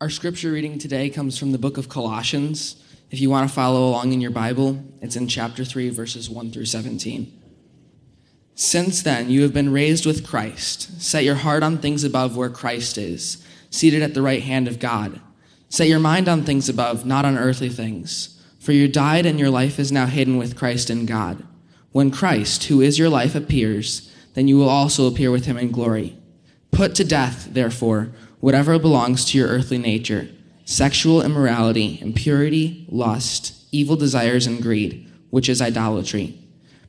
Our scripture reading today comes from the book of Colossians. If you want to follow along in your Bible, it's in chapter 3, verses 1 through 17. Since then, you have been raised with Christ. Set your heart on things above where Christ is, seated at the right hand of God. Set your mind on things above, not on earthly things. For you died, and your life is now hidden with Christ in God. When Christ, who is your life, appears, then you will also appear with him in glory. Put to death, therefore, whatever belongs to your earthly nature sexual immorality, impurity, lust, evil desires, and greed, which is idolatry.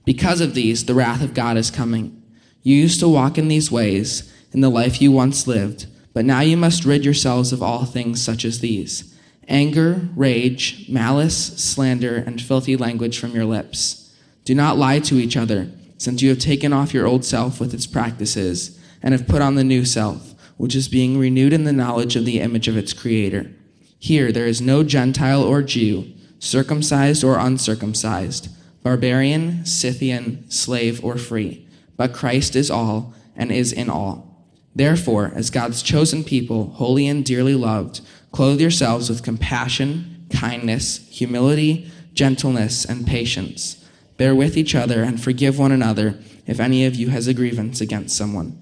Because of these, the wrath of God is coming. You used to walk in these ways in the life you once lived, but now you must rid yourselves of all things such as these anger, rage, malice, slander, and filthy language from your lips. Do not lie to each other, since you have taken off your old self with its practices, and have put on the new self which is being renewed in the knowledge of the image of its creator. Here there is no Gentile or Jew, circumcised or uncircumcised, barbarian, Scythian, slave, or free, but Christ is all and is in all. Therefore, as God's chosen people, holy and dearly loved, clothe yourselves with compassion, kindness, humility, gentleness, and patience. Bear with each other and forgive one another if any of you has a grievance against someone.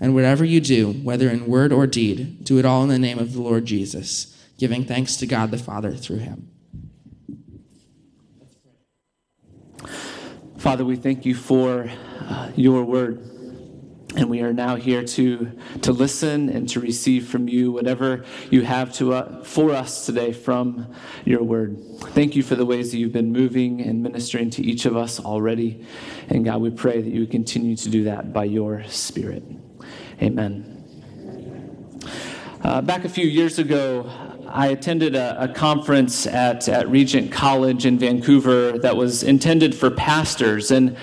and whatever you do, whether in word or deed, do it all in the name of the Lord Jesus, giving thanks to God the Father through him. Father, we thank you for uh, your word. And we are now here to, to listen and to receive from you whatever you have to, uh, for us today from your word. Thank you for the ways that you've been moving and ministering to each of us already. And God, we pray that you continue to do that by your spirit. Amen. Uh, back a few years ago, I attended a, a, conference at, at Regent College in Vancouver that was intended for pastors. And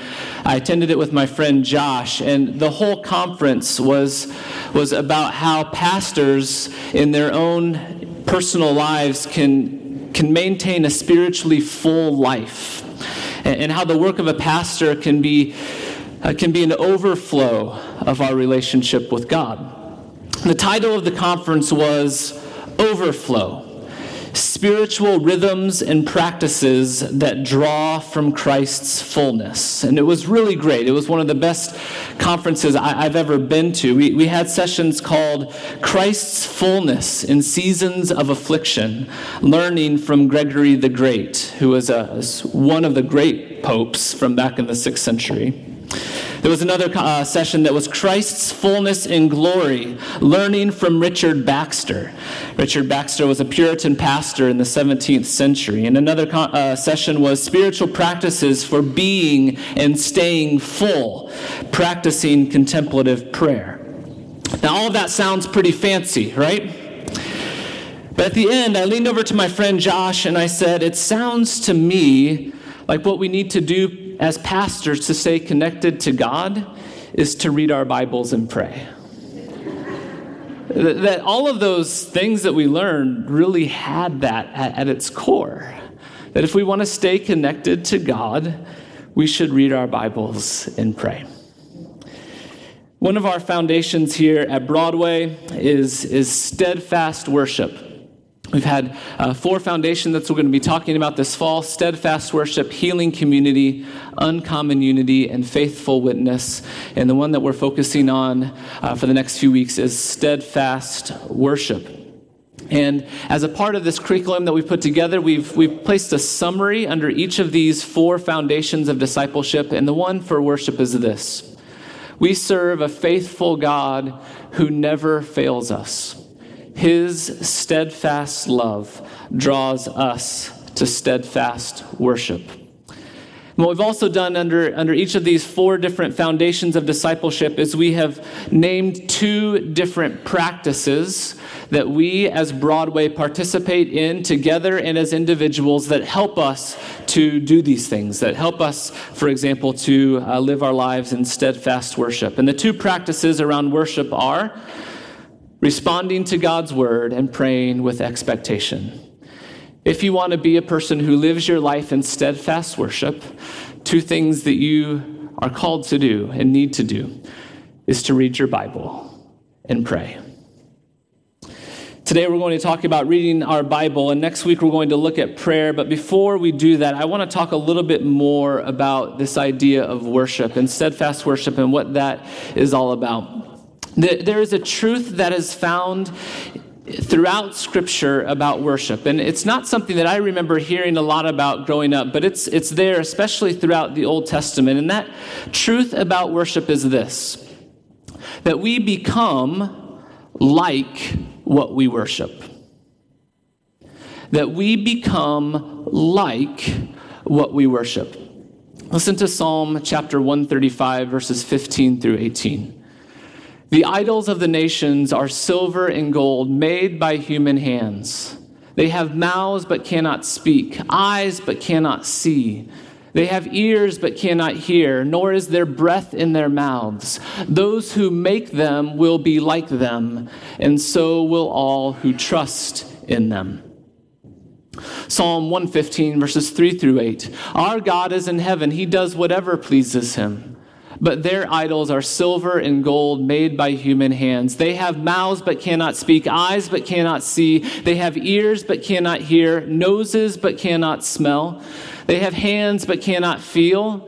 I attended it with my friend Josh. And the whole conference was, was about how pastors, in their own personal lives, can, can maintain a spiritually full life. And, and how the work of a pastor can be uh, can be an overflow of our relationship with God. The title of the conference was Overflow Spiritual Rhythms and Practices That Draw from Christ's Fullness. And it was really great. It was one of the best conferences I, have ever been to. We, we had sessions called Christ's Fullness in Seasons of Affliction, learning from Gregory the Great, who was a, one of the great popes from back in the sixth century. There was another uh, session that was Christ's Fullness in Glory, learning from Richard Baxter. Richard Baxter was a Puritan pastor in the 17th century. And another uh, session was Spiritual Practices for Being and Staying Full, practicing contemplative prayer. Now, all of that sounds pretty fancy, right? But at the end, I leaned over to my friend Josh and I said, It sounds to me like what we need to do as pastors to stay connected to God is to read our Bibles and pray. that all of those things that we learned really had that at, at its core. That if we want to stay connected to God, we should read our Bibles and pray. One of our foundations here at Broadway is, is steadfast worship. We've had uh, four foundations that we're going to be talking about this fall steadfast worship, healing community, uncommon unity, and faithful witness. And the one that we're focusing on uh, for the next few weeks is steadfast worship. And as a part of this curriculum that we've put together, we've, we've placed a summary under each of these four foundations of discipleship. And the one for worship is this We serve a faithful God who never fails us. His steadfast love draws us to steadfast worship. what we've also done under, under each of these four different foundations of discipleship is we have named two different practices that we as Broadway participate in together and as individuals that help us to do these things, that help us, for example, to uh, live our lives in steadfast worship. And the two practices around worship are responding to God's word and praying with expectation. If you want to be a person who lives your life in steadfast worship, two things that you are called to do and need to do is to read your Bible and pray. Today we're going to talk about reading our Bible, and next week we're going to look at prayer. But before we do that, I want to talk a little bit more about this idea of worship and steadfast worship and what that is all about. There is a truth that is found throughout scripture about worship. And it's not something that i remember hearing a lot about growing up but it's it's there especially throughout the old testament. And that truth about worship is this that we become like what we worship. That we become like what we worship. Listen to psalm chapter 135 verses 15 through 18 the idols of the nations are silver and gold made by human hands. They have mouths but cannot speak, eyes but cannot see. They have ears but cannot hear, nor is there breath in their mouths. Those who make them will be like them, and so will all who trust in them. Psalm 115, verses 3 through 8. Our God is in heaven, He does whatever pleases Him. But their idols are silver and gold made by human hands. They have mouths but cannot speak, eyes but cannot see. They have ears but cannot hear, noses but cannot smell. They have hands but cannot feel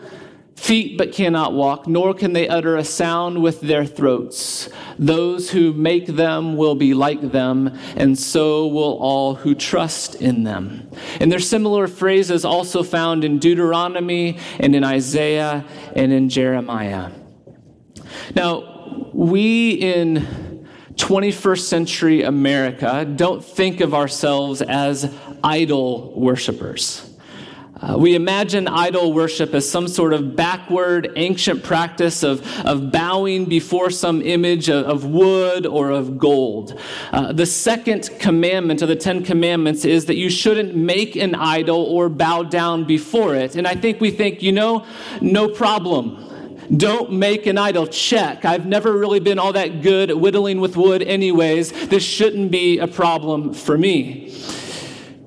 feet but cannot walk, nor can they utter a sound with their throats. Those who make them will be like them, and so will all who trust in them. And there's similar phrases also found in Deuteronomy and in Isaiah and in Jeremiah. Now, we in 21st century America don't think of ourselves as idol worshippers. Uh, we imagine idol worship as some sort of backward, ancient practice of, of bowing before some image of, of wood or of gold. Uh, the second commandment of the Ten Commandments is that you shouldn't make an idol or bow down before it. And I think we think, you know, no problem. Don't make an idol. Check. I've never really been all that good at whittling with wood, anyways. This shouldn't be a problem for me.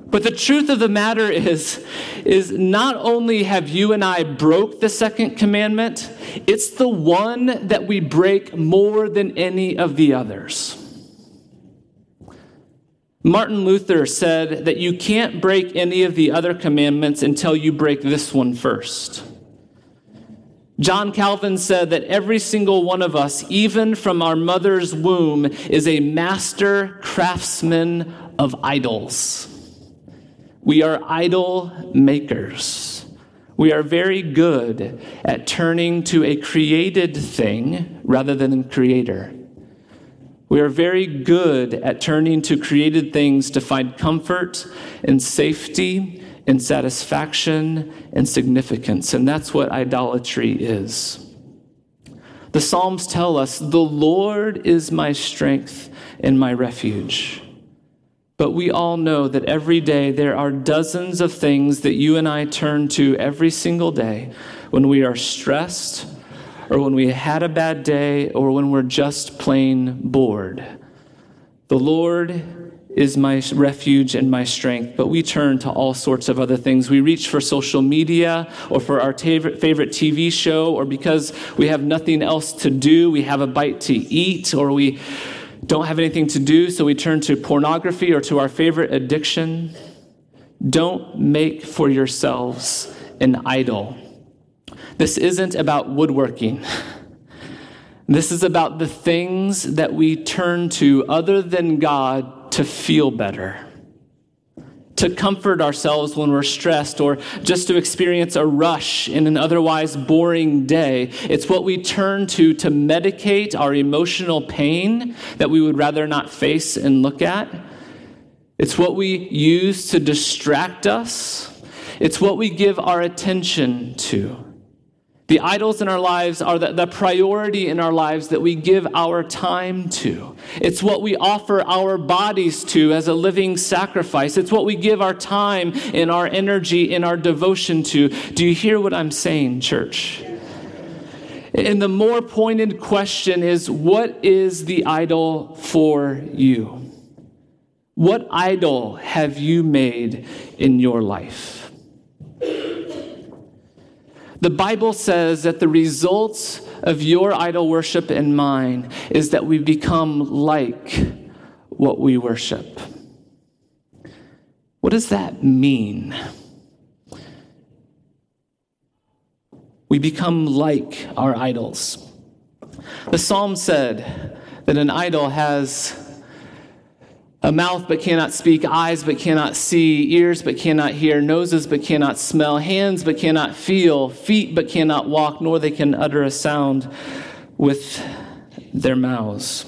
But the truth of the matter is, is not only have you and I broke the second commandment, it's the one that we break more than any of the others. Martin Luther said that you can't break any of the other commandments until you break this one first. John Calvin said that every single one of us, even from our mother's womb, is a master craftsman of idols. We are idol makers. We are very good at turning to a created thing rather than creator. We are very good at turning to created things to find comfort and safety and satisfaction and significance. And that's what idolatry is. The Psalms tell us the Lord is my strength and my refuge. But we all know that every day there are dozens of things that you and I turn to every single day when we are stressed or when we had a bad day or when we're just plain bored. The Lord is my refuge and my strength, but we turn to all sorts of other things. We reach for social media or for our favorite, TV show, or because we have nothing else to do, we have a bite to eat, or we don't have anything to do, so we turn to pornography or to our favorite addiction. Don't make for yourselves an idol. This isn't about woodworking. This is about the things that we turn to other than God to feel better to comfort ourselves when we're stressed or just to experience a rush in an otherwise boring day. It's what we turn to to medicate our emotional pain that we would rather not face and look at. It's what we use to distract us. It's what we give our attention to. The idols in our lives are the, the, priority in our lives that we give our time to. It's what we offer our bodies to as a living sacrifice. It's what we give our time and our energy and our devotion to. Do you hear what I'm saying, church? And the more pointed question is what is the idol for you? What idol have you made in your life? The Bible says that the results of your idol worship and mine is that we become like what we worship. What does that mean? We become like our idols. The psalm said that an idol has a mouth but cannot speak, eyes but cannot see, ears but cannot hear, noses but cannot smell, hands but cannot feel, feet but cannot walk, nor they can utter a sound with their mouths.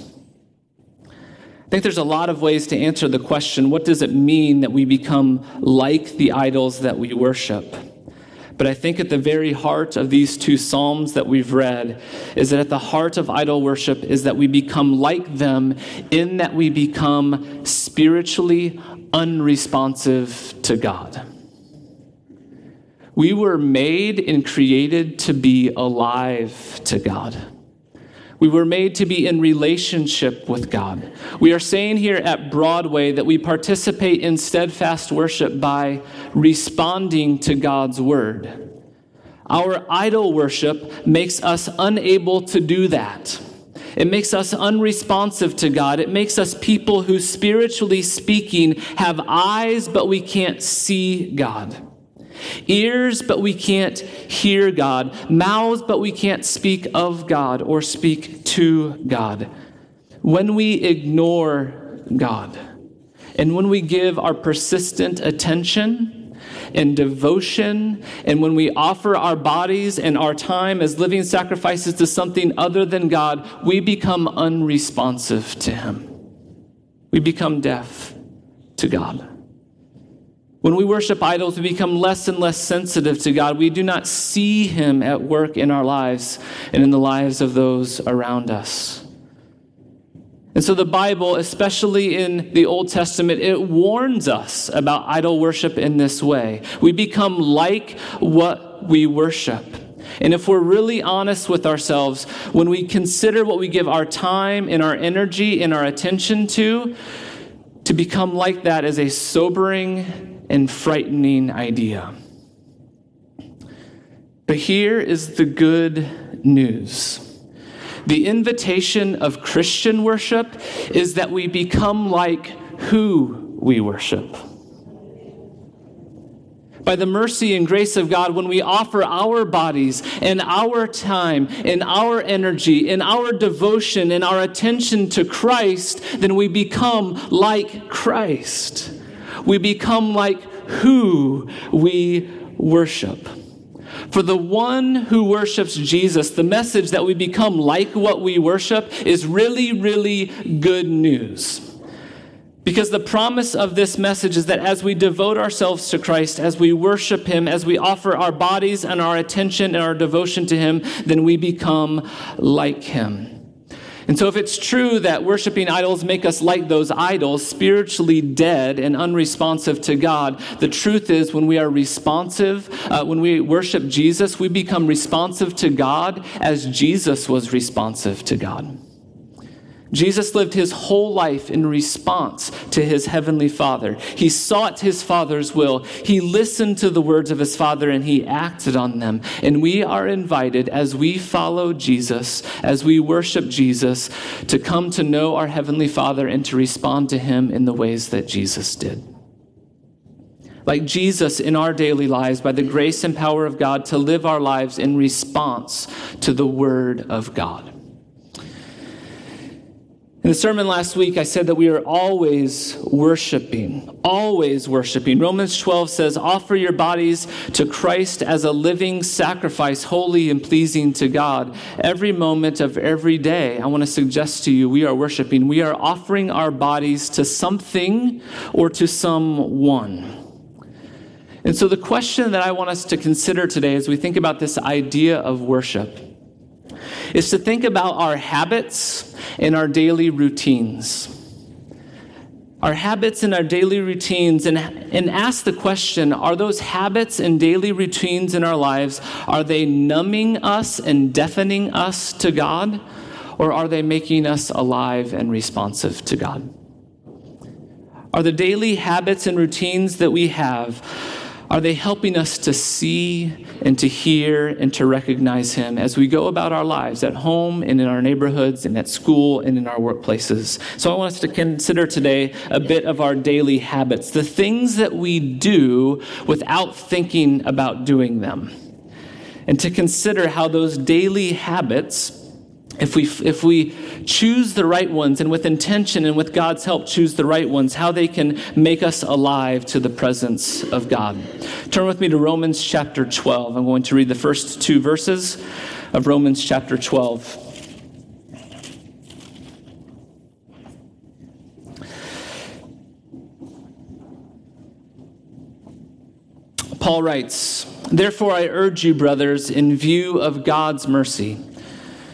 I think there's a lot of ways to answer the question what does it mean that we become like the idols that we worship? But I think at the very heart of these two Psalms that we've read is that at the heart of idol worship is that we become like them in that we become spiritually unresponsive to God. We were made and created to be alive to God. We were made to be in relationship with God. We are saying here at Broadway that we participate in steadfast worship by responding to God's word. Our idol worship makes us unable to do that. It makes us unresponsive to God. It makes us people who, spiritually speaking, have eyes, but we can't see God. Ears, but we can't hear God. Mouths, but we can't speak of God or speak to God. When we ignore God and when we give our persistent attention and devotion, and when we offer our bodies and our time as living sacrifices to something other than God, we become unresponsive to Him. We become deaf to God. When we worship idols, we become less and less sensitive to God. We do not see Him at work in our lives and in the lives of those around us. And so the Bible, especially in the Old Testament, it warns us about idol worship in this way. We become like what we worship. And if we're really honest with ourselves, when we consider what we give our time and our energy and our attention to, to become like that is a sobering and frightening idea. But here is the good news. The invitation of Christian worship is that we become like who we worship. By the mercy and grace of God, when we offer our bodies and our time and our energy and our devotion and our attention to Christ, then we become like Christ we become like who we worship. For the one who worships Jesus, the message that we become like what we worship is really, really good news. Because the promise of this message is that as we devote ourselves to Christ, as we worship Him, as we offer our bodies and our attention and our devotion to Him, then we become like Him. And so, if it's true that worshiping idols make us like those idols, spiritually dead and unresponsive to God, the truth is when we are responsive, uh, when we worship Jesus, we become responsive to God as Jesus was responsive to God. Jesus lived his whole life in response to his heavenly Father. He sought his Father's will. He listened to the words of his Father and he acted on them. And we are invited as we follow Jesus, as we worship Jesus, to come to know our heavenly Father and to respond to him in the ways that Jesus did. Like Jesus in our daily lives, by the grace and power of God, to live our lives in response to the Word of God. In the sermon last week, I said that we are always worshiping, always worshiping. Romans 12 says, Offer your bodies to Christ as a living sacrifice, holy and pleasing to God. Every moment of every day, I want to suggest to you, we are worshiping. We are offering our bodies to something or to someone. And so, the question that I want us to consider today as we think about this idea of worship is to think about our habits and our daily routines. Our habits and our daily routines, and, and ask the question are those habits and daily routines in our lives, are they numbing us and deafening us to God? Or are they making us alive and responsive to God? Are the daily habits and routines that we have are they helping us to see and to hear and to recognize Him as we go about our lives at home and in our neighborhoods and at school and in our workplaces? So, I want us to consider today a bit of our daily habits, the things that we do without thinking about doing them, and to consider how those daily habits if we, if we choose the right ones and with intention and with God's help choose the right ones, how they can make us alive to the presence of God. Turn with me to Romans chapter 12. I'm going to read the first two verses of Romans chapter 12. Paul writes, Therefore I urge you, brothers, in view of God's mercy,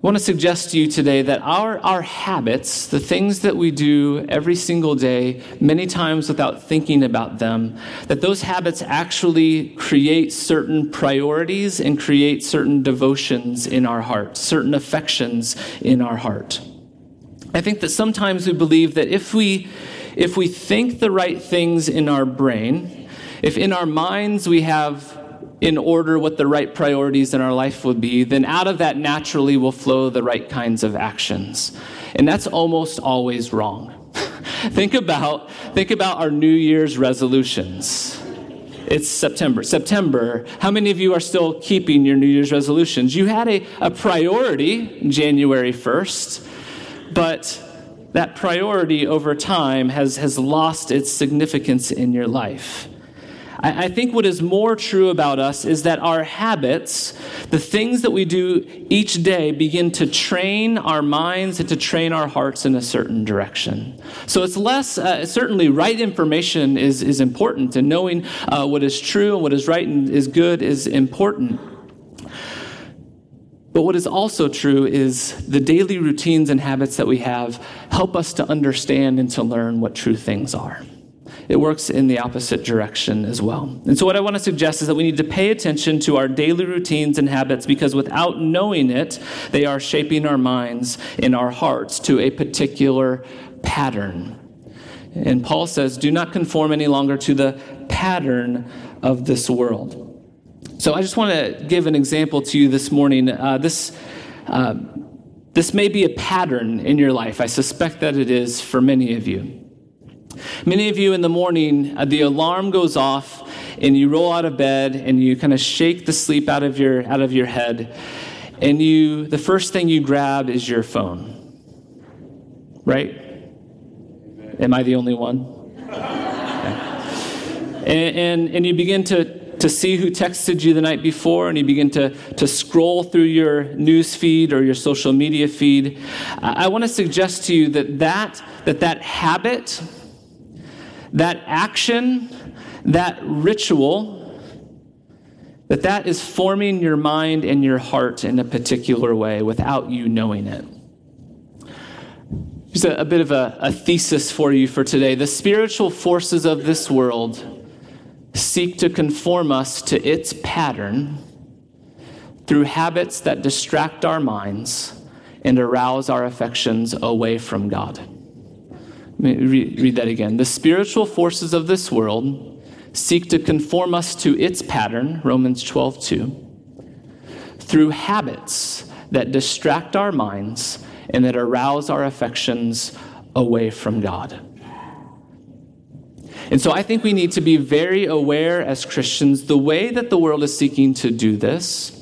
I want to suggest to you today that our, our habits, the things that we do every single day, many times without thinking about them, that those habits actually create certain priorities and create certain devotions in our heart, certain affections in our heart. I think that sometimes we believe that if we, if we think the right things in our brain, if in our minds we have in order what the right priorities in our life would be, then out of that naturally will flow the right kinds of actions. And that's almost always wrong. think about think about our New Year's resolutions. It's September. September, how many of you are still keeping your New Year's resolutions? You had a, a priority January 1st, but that priority over time has, has lost its significance in your life. I, I think what is more true about us is that our habits, the things that we do each day, begin to train our minds and to train our hearts in a certain direction. So it's less, uh, certainly, right information is, is important, and knowing uh, what is true and what is right and is good is important. But what is also true is the daily routines and habits that we have help us to understand and to learn what true things are it works in the opposite direction as well. And so, what I want to suggest is that we need to pay attention to our daily routines and habits because without knowing it, they are shaping our minds and our hearts to a particular pattern. And Paul says, Do not conform any longer to the pattern of this world. So, I just want to give an example to you this morning. Uh, this. Uh, this may be a pattern in your life. I suspect that it is for many of you. Many of you in the morning, uh, the alarm goes off and you roll out of bed and you kind of shake the sleep out of your out of your head and you the first thing you grab is your phone. Right? Am I the only one? Okay. And, and, and you begin to, to see who texted you the night before, and you begin to, to scroll through your news feed or your social media feed. I, I want to suggest to you that that, that, that habit that action, that ritual, that that is forming your mind and your heart in a particular way without you knowing it. Here's a, a bit of a, a thesis for you for today. The spiritual forces of this world seek to conform us to its pattern through habits that distract our minds and arouse our affections away from God. Read, read that again. The spiritual forces of this world seek to conform us to its pattern, Romans 12, 2, through habits that distract our minds and that arouse our affections away from God. And so I think we need to be very aware as Christians the way that the world is seeking to do this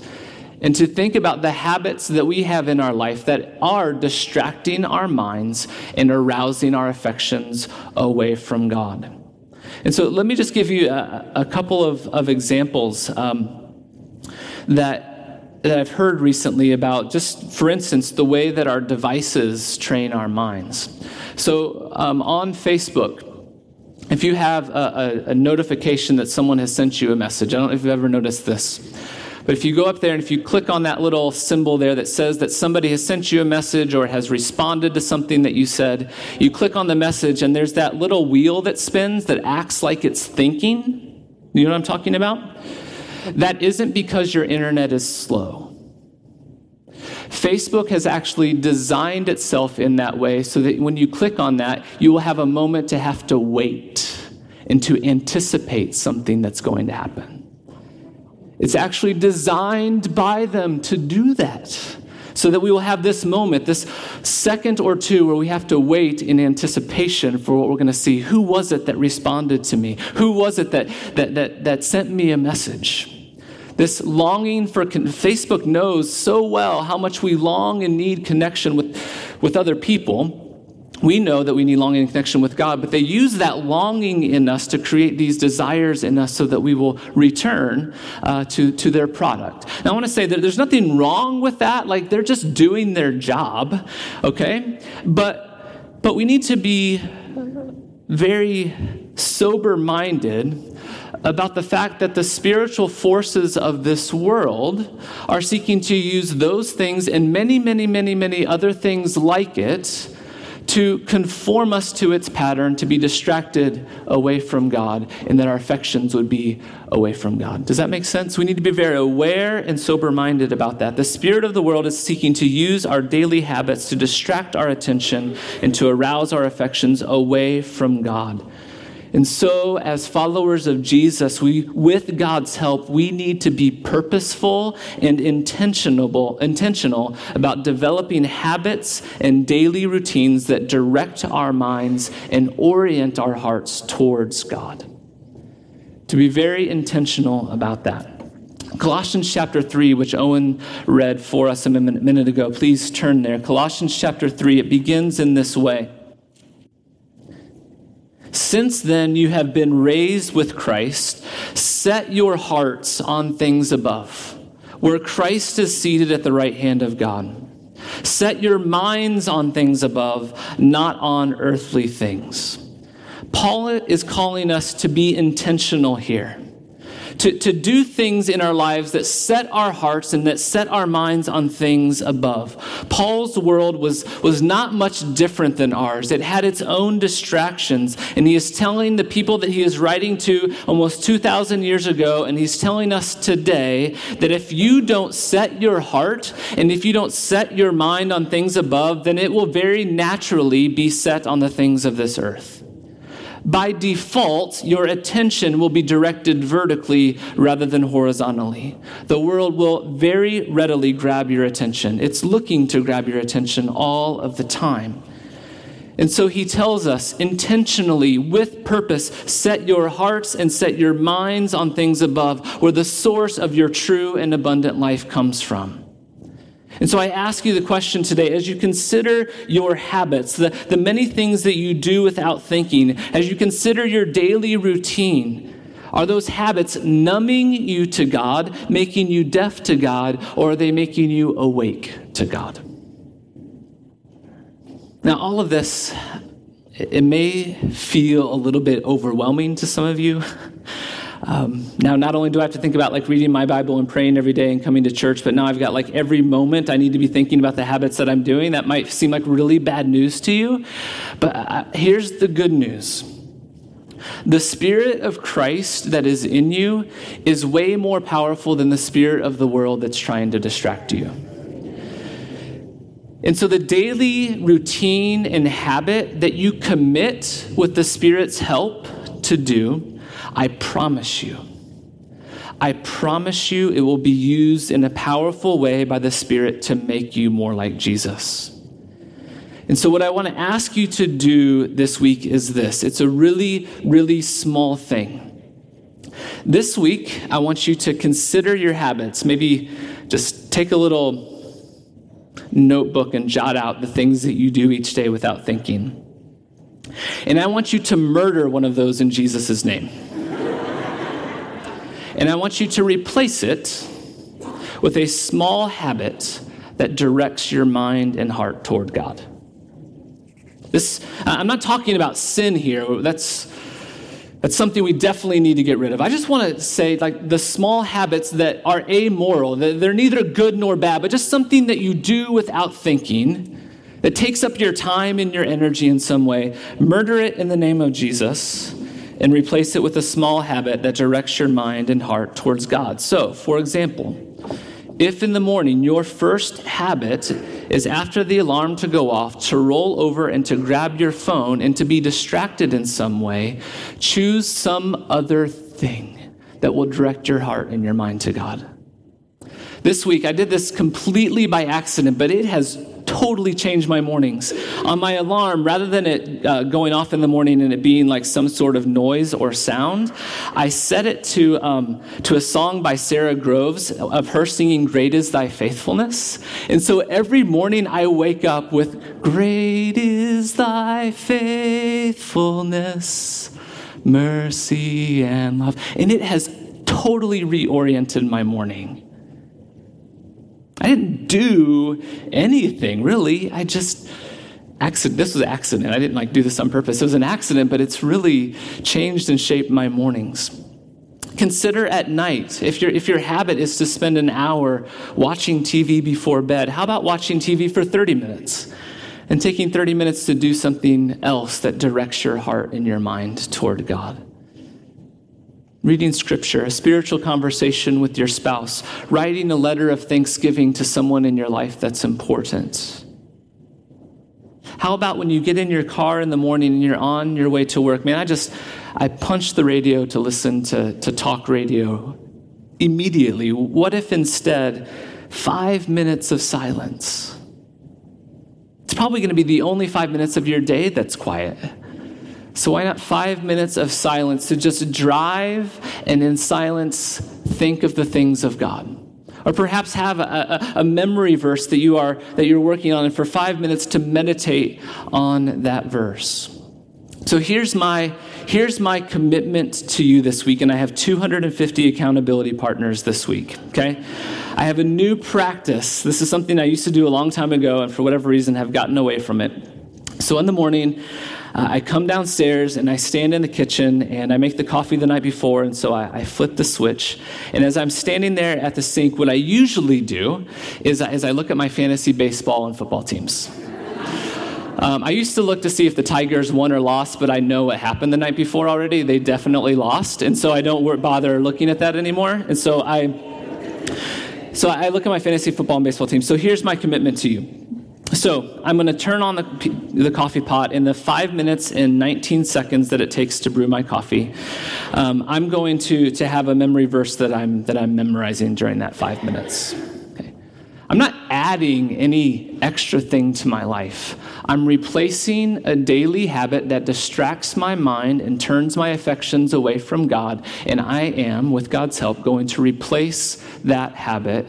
and to think about the habits that we have in our life that are distracting our minds and arousing our affections away from God. And so let me just give you a, a couple of, of examples um, that, that I've heard recently about, just for instance, the way that our devices train our minds. So um, on Facebook, if you have a, a, a notification that someone has sent you a message, I don't know if you've ever noticed this but if you go up there and if you click on that little symbol there that says that somebody has sent you a message or has responded to something that you said, you click on the message and there's that little wheel that spins that acts like it's thinking. You know what I'm talking about? That isn't because your internet is slow. Facebook has actually designed itself in that way so that when you click on that, you will have a moment to have to wait and to anticipate something that's going to happen. It's actually designed by them to do that. So that we will have this moment, this second or two, where we have to wait in anticipation for what we're going to see. Who was it that responded to me? Who was it that, that, that, that sent me a message? This longing for con- Facebook knows so well how much we long and need connection with, with other people we know that we need longing and connection with God, but they use that longing in us to create these desires in us so that we will return uh, to, to their product. Now, I want to say that there's nothing wrong with that. Like, they're just doing their job, okay? But, but we need to be very sober minded about the fact that the spiritual forces of this world are seeking to use those things and many, many, many, many other things like it to conform us to its pattern, to be distracted away from God, and that our affections would be away from God. Does that make sense? We need to be very aware and sober minded about that. The spirit of the world is seeking to use our daily habits to distract our attention and to arouse our affections away from God. And so, as followers of Jesus, we, with God's help, we need to be purposeful and intentional, intentional about developing habits and daily routines that direct our minds and orient our hearts towards God. To be very intentional about that. Colossians chapter 3, which Owen read for us a minute ago, please turn there. Colossians chapter 3, it begins in this way. Since then you have been raised with Christ. Set your hearts on things above, where Christ is seated at the right hand of God. Set your minds on things above, not on earthly things. Paul is calling us to be intentional here to, to do things in our lives that set our hearts and that set our minds on things above. Paul's world was, was not much different than ours. It had its own distractions. And he is telling the people that he is writing to almost 2,000 years ago, and he's telling us today that if you don't set your heart and if you don't set your mind on things above, then it will very naturally be set on the things of this earth by default, your attention will be directed vertically rather than horizontally. The world will very readily grab your attention. It's looking to grab your attention all of the time. And so he tells us intentionally, with purpose, set your hearts and set your minds on things above, where the source of your true and abundant life comes from. And so I ask you the question today as you consider your habits, the, the many things that you do without thinking, as you consider your daily routine, are those habits numbing you to God, making you deaf to God, or are they making you awake to God? Now, all of this, it may feel a little bit overwhelming to some of you. Um, now, not only do I have to think about like reading my Bible and praying every day and coming to church, but now I've got like every moment I need to be thinking about the habits that I'm doing. That might seem like really bad news to you, but uh, here's the good news. The Spirit of Christ that is in you is way more powerful than the Spirit of the world that's trying to distract you. And so, the daily routine and habit that you commit with the Spirit's help to do I promise you, I promise you it will be used in a powerful way by the Spirit to make you more like Jesus. And so, what I want to ask you to do this week is this it's a really, really small thing. This week, I want you to consider your habits. Maybe just take a little notebook and jot out the things that you do each day without thinking. And I want you to murder one of those in Jesus' name. and I want you to replace it with a small habit that directs your mind and heart toward God. This, I'm not talking about sin here. That's, that's something we definitely need to get rid of. I just want to say, like, the small habits that are amoral, they're neither good nor bad, but just something that you do without thinking, that takes up your time and your energy in some way. Murder it in the name of Jesus and replace it with a small habit that directs your mind and heart towards God. So, for example, if in the morning your first habit is after the alarm to go off to roll over and to grab your phone and to be distracted in some way, choose some other thing that will direct your heart and your mind to God. This week, I did this completely by accident, but it has totally changed my mornings. On my alarm, rather than it uh, going off in the morning and it being like some sort of noise or sound, I set it to, um, to a song by Sara Groves of her singing, Great is Thy Faithfulness. And so every morning I wake up with, Great is Thy faithfulness, mercy and love. And it has totally reoriented my morning. I didn't do anything really. I just accident. This was an accident. I didn't like do this on purpose. It was an accident, but it's really changed and shaped my mornings. Consider at night. If your, if your habit is to spend an hour watching TV before bed, how about watching TV for 30 minutes and taking 30 minutes to do something else that directs your heart and your mind toward God? Reading scripture, a spiritual conversation with your spouse, writing a letter of thanksgiving to someone in your life that's important. How about when you get in your car in the morning and you're on your way to work? Man, I just, I punch the radio to listen to, to talk radio immediately. What if instead, five minutes of silence? It's probably going to be the only five minutes of your day that's quiet. So, why not five minutes of silence to just drive and in silence think of the things of God? Or perhaps have a, a, a, memory verse that, you are, that you're working on, and for five minutes to meditate on that verse. So here's my, here's my commitment to you this week, and I have 250 accountability partners this week, okay? I have a new practice. This is something I used to do a long time ago, and for whatever reason have gotten away from it. So in the morning, uh, I come downstairs and I stand in the kitchen and I make the coffee the night before, and so I, I flip the switch. And as I'm standing there at the sink, what I usually do is, is I look at my fantasy baseball and football teams. Um, I used to look to see if the Tigers won or lost, but I know what happened the night before already. They definitely lost, and so I don't bother looking at that anymore. And so I, so I look at my fantasy football and baseball team. So here's my commitment to you. So I'm going to turn on the, the coffee pot in the five minutes and 19 seconds that it takes to brew my coffee. Um, I'm going to, to have a memory verse that I'm, that I'm memorizing during that five minutes. Okay. I'm not adding any extra thing to my life. I'm replacing a daily habit that distracts my mind and turns my affections away from God. And I am, with God's help, going to replace that habit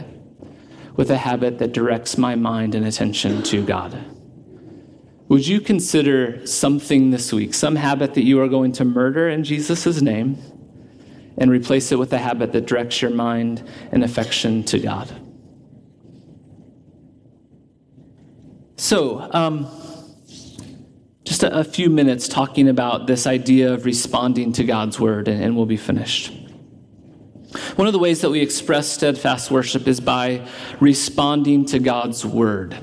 with a habit that directs my mind and attention to God. Would you consider something this week, some habit that you are going to murder in Jesus' name, and replace it with a habit that directs your mind and affection to God? So, um, just a, a, few minutes talking about this idea of responding to God's word, and, and we'll be finished. One of the ways that we express steadfast worship is by responding to God's word.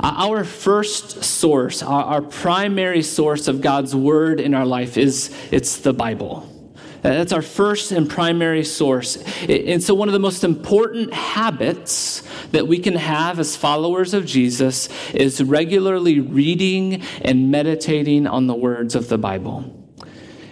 Uh, our first source, our, primary source of God's word in our life is it's the Bible. Uh, that's our first and primary source. And so, one of the most important habits that we can have as followers of Jesus is regularly reading and meditating on the words of the Bible.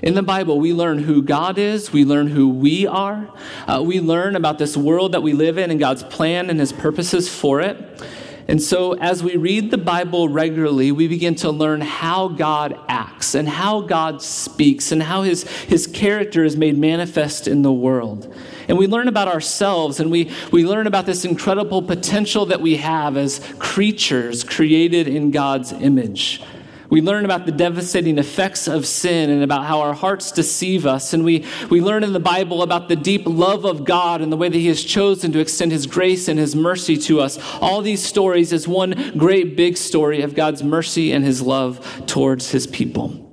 In the Bible, we learn who God is, we learn who we are, uh, we learn about this world that we live in and God's plan and his purposes for it. And so, as we read the Bible regularly, we begin to learn how God acts and how God speaks and how his, his character is made manifest in the world. And we learn about ourselves and we, we learn about this incredible potential that we have as creatures created in God's image. We learn about the devastating effects of sin and about how our hearts deceive us. And we, we learn in the Bible about the deep love of God and the way that He has chosen to extend His grace and His mercy to us. All these stories is one great big story of God's mercy and His love towards His people.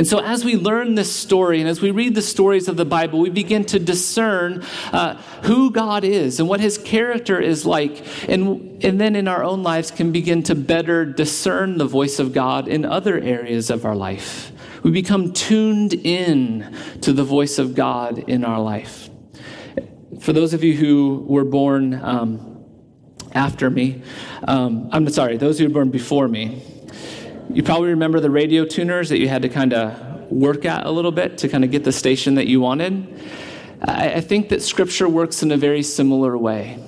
And so, as we learn this story and as we read the stories of the Bible, we begin to discern uh, who God is and what his character is like. And, and then in our own lives, can begin to better discern the voice of God in other areas of our life. We become tuned in to the voice of God in our life. For those of you who were born um, after me, um, I'm sorry, those who were born before me, you probably remember the radio tuners that you had to kind of work at a little bit to kind of get the station that you wanted. I, think that Scripture works in a very similar way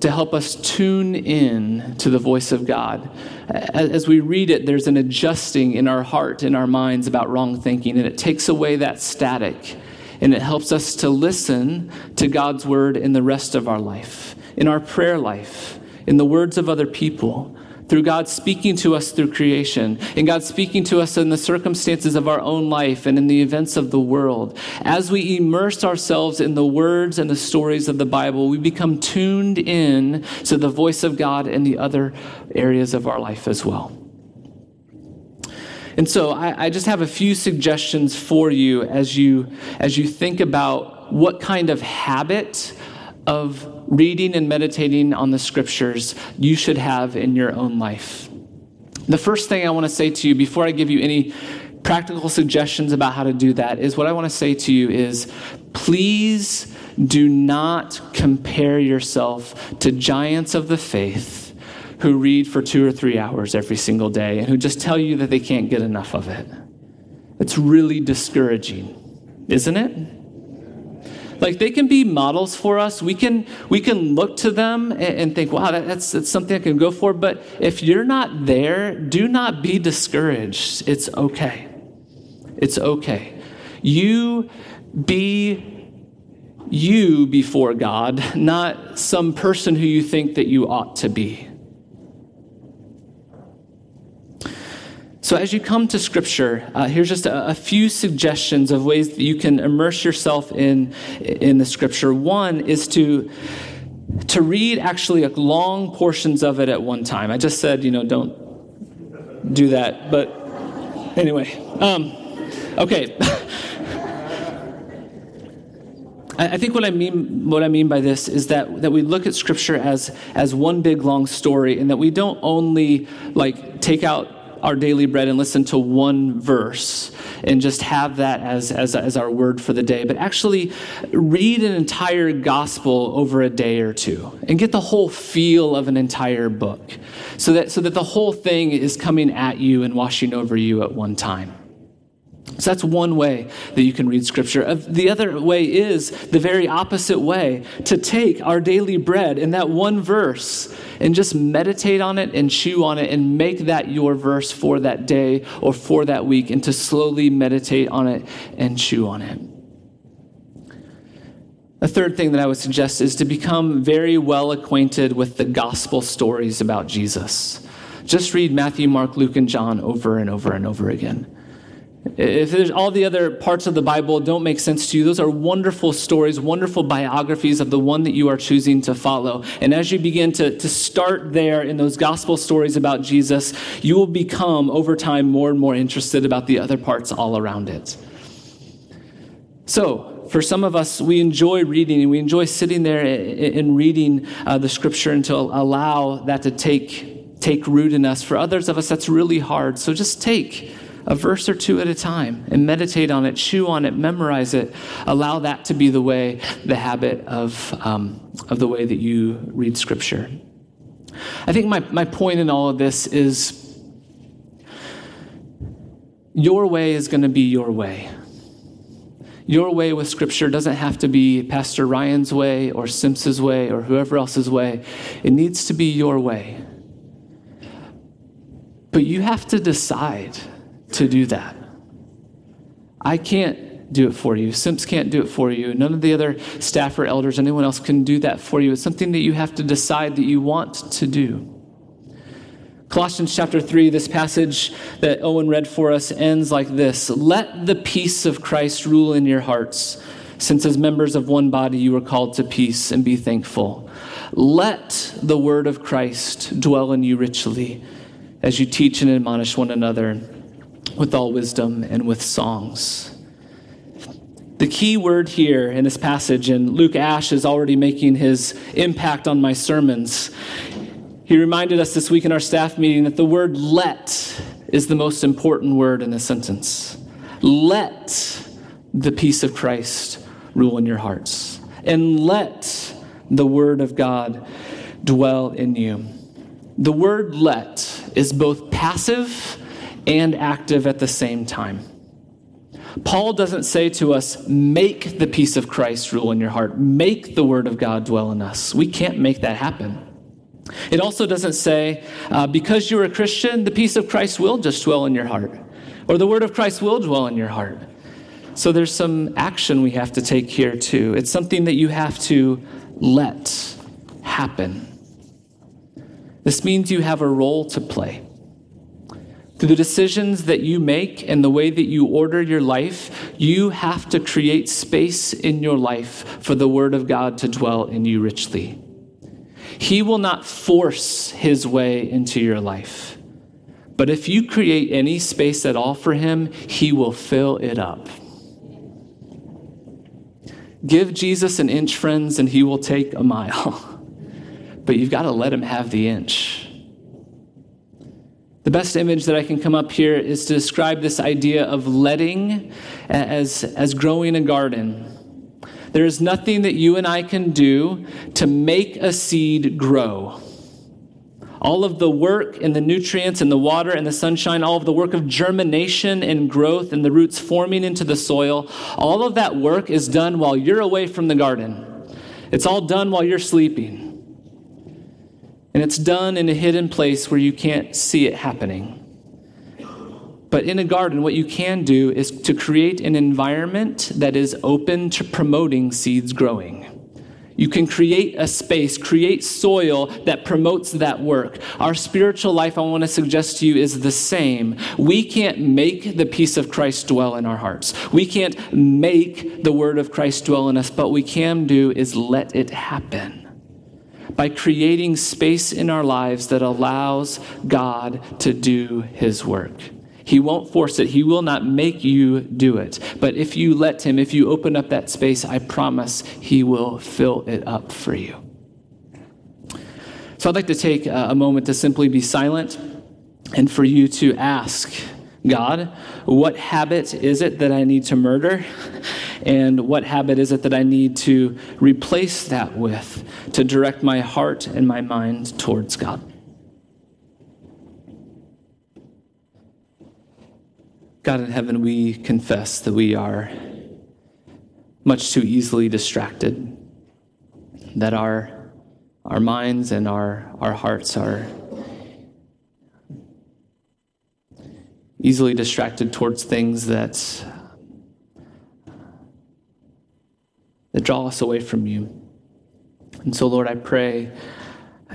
to help us tune in to the voice of God. As we read it, there's an adjusting in our heart, in our minds about wrong thinking, and it takes away that static and it helps us to listen to God's word in the rest of our life, in our prayer life, in the words of other people through God speaking to us through creation, and God speaking to us in the circumstances of our own life and in the events of the world. As we immerse ourselves in the words and the stories of the Bible, we become tuned in to the voice of God in the other areas of our life as well. And so I, I, just have a few suggestions for you as you as you think about what kind of habit of reading and meditating on the scriptures you should have in your own life. The first thing I want to say to you before I give you any practical suggestions about how to do that is what I want to say to you is please do not compare yourself to giants of the faith who read for two or three hours every single day and who just tell you that they can't get enough of it. It's really discouraging, isn't it? Like they can be models for us. We can we can look to them and, and think wow that, that's, that's something i can go for. But if you're not there do not be discouraged. It's okay. It's okay. You be you before god not some person who you think that you ought to be So, as you come to Scripture, uh, here's just a, a, few suggestions of ways that you can immerse yourself in, in the Scripture. One is to, to read actually long portions of it at one time. I just said, you know, don't do that. But anyway, um, okay. I think what I mean what I mean by this is that that we look at scripture as as one big long story and that we don't only like take out our daily bread and listen to one verse and just have that as, as, as our word for the day, but actually read an entire gospel over a day or two and get the whole feel of an entire book so that, so that the whole thing is coming at you and washing over you at one time. So that's one way that you can read scripture. Uh, the other way is the very opposite way to take our daily bread in that one verse and just meditate on it and chew on it and make that your verse for that day or for that week and to slowly meditate on it and chew on it. A third thing that I would suggest is to become very well acquainted with the gospel stories about Jesus. Just read Matthew, Mark, Luke, and John over and over and over again. If there's all the other parts of the Bible don't make sense to you, those are wonderful stories, wonderful biographies of the one that you are choosing to follow. And as you begin to, to start there in those gospel stories about Jesus, you will become over time more and more interested about the other parts all around it. So, for some of us, we enjoy reading and we enjoy sitting there and reading uh, the scripture and to allow that to take, take root in us. For others of us, that's really hard. So just take a verse or two at a time and meditate on it, chew on it, memorize it. Allow that to be the way, the habit of, um, of the way that you read Scripture. I think my, my point in all of this is your way is going to be your way. Your way with Scripture doesn't have to be Pastor Ryan's way or Simpson's way or whoever else's way. It needs to be your way. But you have to decide to do that. I can't do it for you. Simps can't do it for you. None of the other staff or elders, anyone else can do that for you. It's something that you have to decide that you want to do. Colossians chapter 3, this passage that Owen read for us ends like this Let the peace of Christ rule in your hearts, since as members of one body you are called to peace, and be thankful. Let the word of Christ dwell in you richly as you teach and admonish one another with all wisdom and with songs. The key word here in this passage, and Luke Ash is already making his impact on my sermons. He reminded us this week in our staff meeting that the word let is the most important word in this sentence. Let the peace of Christ rule in your hearts, and let the word of God dwell in you. The word let is both passive and active at the same time. Paul doesn't say to us, make the peace of Christ rule in your heart, make the word of God dwell in us. We can't make that happen. It also doesn't say, uh, because you're a Christian, the peace of Christ will just dwell in your heart, or the word of Christ will dwell in your heart. So there's some action we have to take here, too. It's something that you have to let happen. This means you have a role to play. Through the decisions that you make and the way that you order your life, you have to create space in your life for the Word of God to dwell in you richly. He will not force his way into your life. But if you create any space at all for him, he will fill it up. Give Jesus an inch, friends, and he will take a mile. but you've got to let him have the inch. The best image that I can come up here is to describe this idea of letting as, as growing a garden. There is nothing that you and I can do to make a seed grow. All of the work and the nutrients and the water and the sunshine, all of the work of germination and growth and the roots forming into the soil, all of that work is done while you're away from the garden. It's all done while you're sleeping. And it's done in a hidden place where you can't see it happening. But in a garden, what you can do is to create an environment that is open to promoting seeds growing. You can create a space, create soil that promotes that work. Our spiritual life, I want to suggest to you, is the same. We can't make the peace of Christ dwell in our hearts. We can't make the word of Christ dwell in us, but we can do is let it happen by creating space in our lives that allows God to do his work. He won't force it. He will not make you do it. But if you let Him, if you open up that space, I promise He will fill it up for you. So I'd like to take uh, a moment to simply be silent and for you to ask God, what habit is it that I need to murder? And what habit is it that I need to replace that with to direct my heart and my mind towards God? God in heaven, we confess that we are much too easily distracted, that our, our minds and our, our hearts are easily distracted towards things that, that draw us away from you. And so, Lord, I pray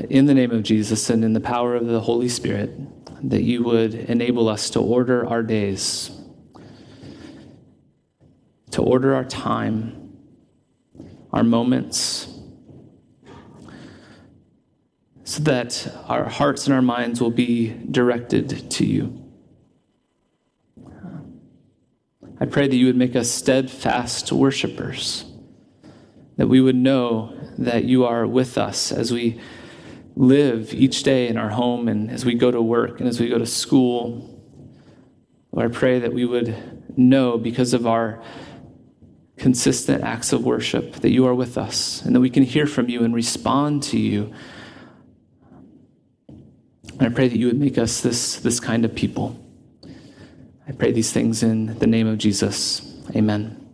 in the name of Jesus and in the power of the Holy Spirit that you would enable us to order our days, to order our time, our moments, so that our hearts and our minds will be directed to you. I pray that you would make us steadfast worshipers, that we would know that you are with us as we live each day in our home and as we go to work and as we go to school. Lord, I pray that we would know because of our consistent acts of worship that you are with us and that we can hear from you and respond to you. And I pray that you would make us this, this kind of people. I pray these things in the name of Jesus. Amen.